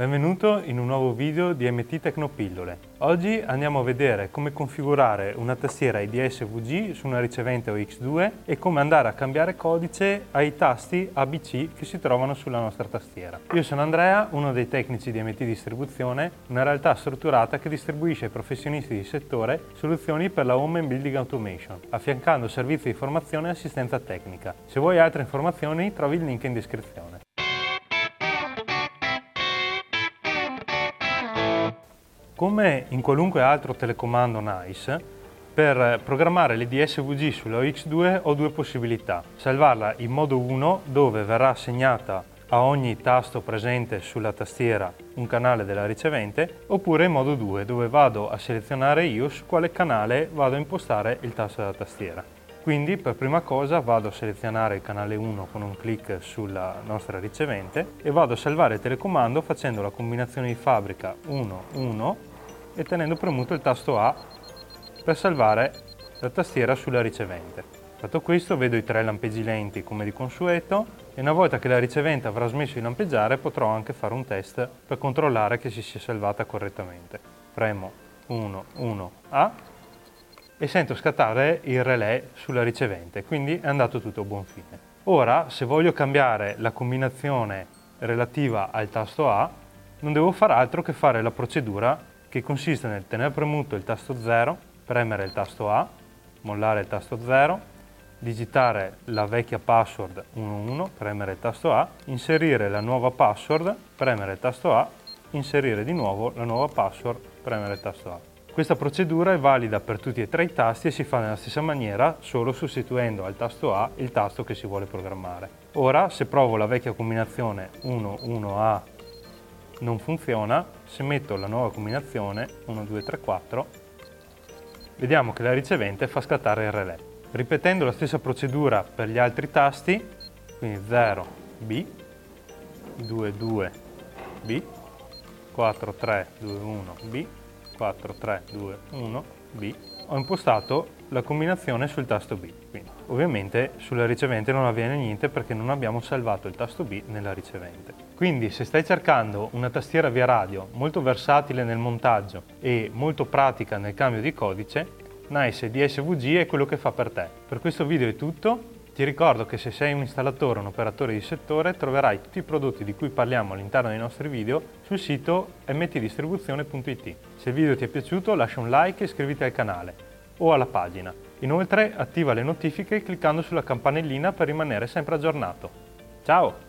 Benvenuto in un nuovo video di MT Tecnopillole. Oggi andiamo a vedere come configurare una tastiera IDS VG su una ricevente OX2 e come andare a cambiare codice ai tasti ABC che si trovano sulla nostra tastiera. Io sono Andrea, uno dei tecnici di MT Distribuzione, una realtà strutturata che distribuisce ai professionisti di settore soluzioni per la Home and Building Automation, affiancando servizi di formazione e assistenza tecnica. Se vuoi altre informazioni trovi il link in descrizione. Come in qualunque altro telecomando NICE, per programmare l'IDSVG sulla OX2 ho due possibilità. Salvarla in modo 1 dove verrà assegnata a ogni tasto presente sulla tastiera un canale della ricevente oppure in modo 2 dove vado a selezionare io su quale canale vado a impostare il tasto della tastiera. Quindi per prima cosa vado a selezionare il canale 1 con un clic sulla nostra ricevente e vado a salvare il telecomando facendo la combinazione di fabbrica 1-1 e tenendo premuto il tasto A per salvare la tastiera sulla ricevente. Fatto questo vedo i tre lampeggi lenti come di consueto e una volta che la ricevente avrà smesso di lampeggiare potrò anche fare un test per controllare che si sia salvata correttamente. Premo 1, 1, A e sento scattare il relè sulla ricevente, quindi è andato tutto a buon fine. Ora, se voglio cambiare la combinazione relativa al tasto A, non devo fare altro che fare la procedura che consiste nel tenere premuto il tasto 0, premere il tasto A, mollare il tasto 0, digitare la vecchia password 11, premere il tasto A, inserire la nuova password, premere il tasto A, inserire di nuovo la nuova password, premere il tasto A. Questa procedura è valida per tutti e tre i tasti e si fa nella stessa maniera, solo sostituendo al tasto A il tasto che si vuole programmare. Ora, se provo la vecchia combinazione 11A non funziona, se metto la nuova combinazione 1, 2, 3, 4, vediamo che la ricevente fa scattare il relè. Ripetendo la stessa procedura per gli altri tasti, quindi 0, B, 2, 2, B, 4, 3, 2, 1, B, 4, 3, 2, 1, B, ho impostato la combinazione sul tasto B. Quindi, ovviamente sulla ricevente non avviene niente perché non abbiamo salvato il tasto B nella ricevente. Quindi se stai cercando una tastiera via radio molto versatile nel montaggio e molto pratica nel cambio di codice, Nice DSVG è quello che fa per te. Per questo video è tutto, ti ricordo che se sei un installatore o un operatore di settore troverai tutti i prodotti di cui parliamo all'interno dei nostri video sul sito mtdistribuzione.it. Se il video ti è piaciuto lascia un like e iscriviti al canale o alla pagina. Inoltre attiva le notifiche cliccando sulla campanellina per rimanere sempre aggiornato. Ciao!